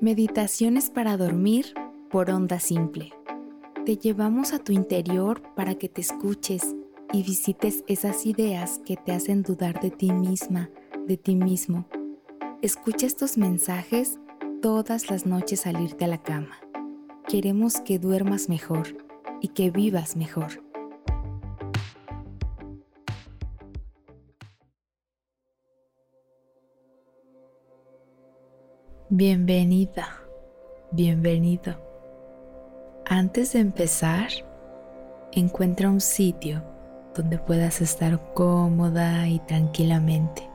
Meditaciones para dormir por onda simple. Te llevamos a tu interior para que te escuches y visites esas ideas que te hacen dudar de ti misma, de ti mismo. Escucha estos mensajes todas las noches al irte a la cama. Queremos que duermas mejor y que vivas mejor. Bienvenida, bienvenido. Antes de empezar, encuentra un sitio donde puedas estar cómoda y tranquilamente.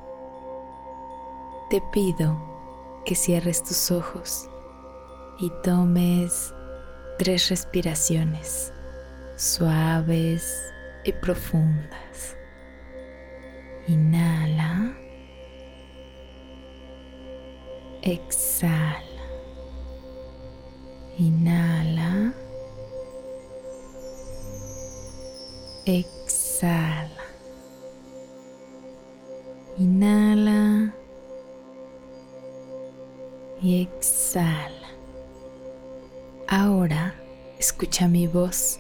Te pido que cierres tus ojos y tomes tres respiraciones suaves y profundas. Inhala. Exhala. Inhala. Exhala. Inhala. Y exhala. Ahora escucha mi voz.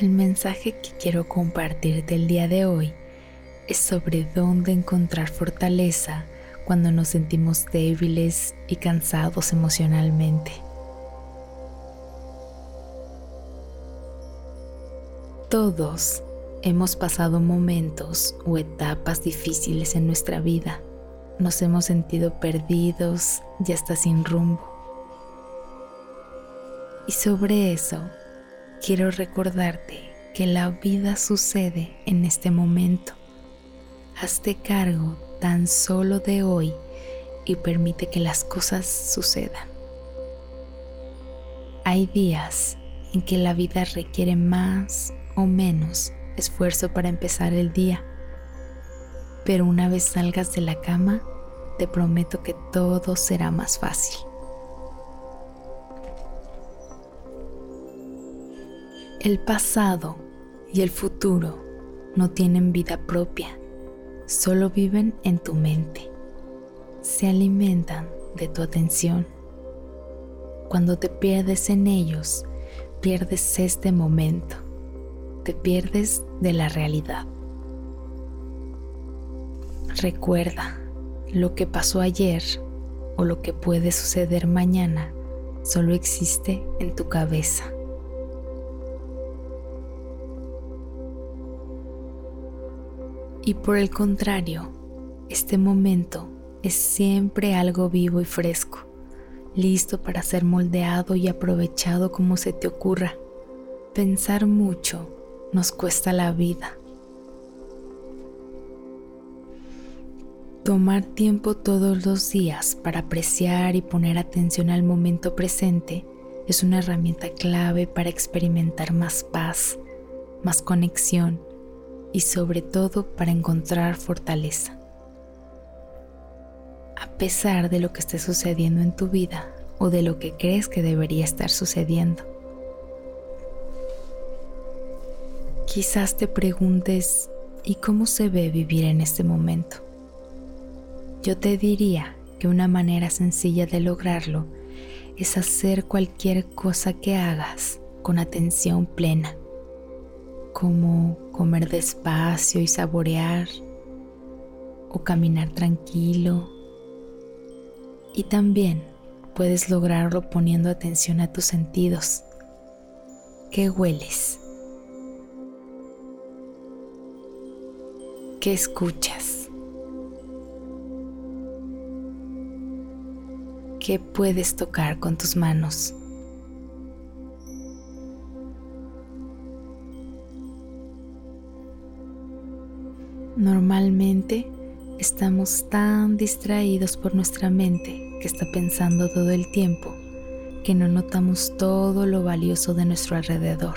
El mensaje que quiero compartir del día de hoy es sobre dónde encontrar fortaleza cuando nos sentimos débiles y cansados emocionalmente. Todos hemos pasado momentos o etapas difíciles en nuestra vida. Nos hemos sentido perdidos y hasta sin rumbo. Y sobre eso, quiero recordarte que la vida sucede en este momento hazte cargo tan solo de hoy y permite que las cosas sucedan. Hay días en que la vida requiere más o menos esfuerzo para empezar el día, pero una vez salgas de la cama, te prometo que todo será más fácil. El pasado y el futuro no tienen vida propia solo viven en tu mente. Se alimentan de tu atención. Cuando te pierdes en ellos, pierdes este momento. Te pierdes de la realidad. Recuerda, lo que pasó ayer o lo que puede suceder mañana solo existe en tu cabeza. Y por el contrario, este momento es siempre algo vivo y fresco, listo para ser moldeado y aprovechado como se te ocurra. Pensar mucho nos cuesta la vida. Tomar tiempo todos los días para apreciar y poner atención al momento presente es una herramienta clave para experimentar más paz, más conexión y sobre todo para encontrar fortaleza. A pesar de lo que esté sucediendo en tu vida o de lo que crees que debería estar sucediendo. Quizás te preguntes, ¿y cómo se ve vivir en este momento? Yo te diría que una manera sencilla de lograrlo es hacer cualquier cosa que hagas con atención plena como comer despacio y saborear o caminar tranquilo. Y también puedes lograrlo poniendo atención a tus sentidos. ¿Qué hueles? ¿Qué escuchas? ¿Qué puedes tocar con tus manos? Normalmente estamos tan distraídos por nuestra mente que está pensando todo el tiempo que no notamos todo lo valioso de nuestro alrededor.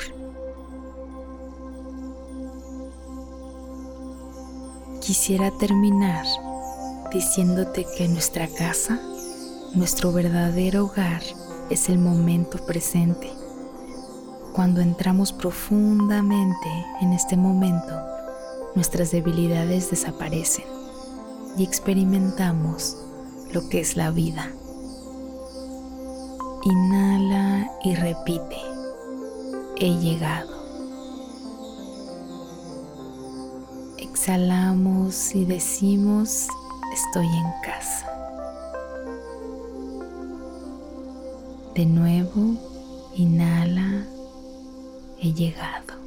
Quisiera terminar diciéndote que nuestra casa, nuestro verdadero hogar, es el momento presente. Cuando entramos profundamente en este momento, nuestras debilidades desaparecen. y experimentamos lo que es la vida. Inhala y repite, he llegado. Exhalamos y decimos, estoy en casa. De nuevo, inhala, he llegado.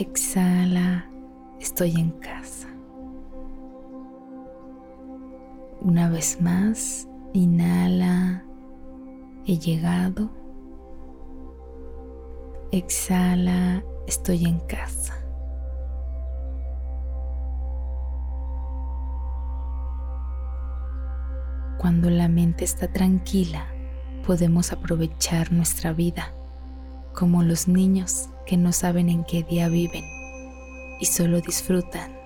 Exhala, estoy en casa. Una vez más, inhala, he llegado. Exhala, estoy en casa. Cuando la mente está tranquila, podemos aprovechar nuestra vida, como los niños que no saben en qué día viven y solo disfrutan.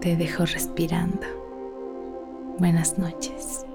Te dejo respirando. Buenas noches.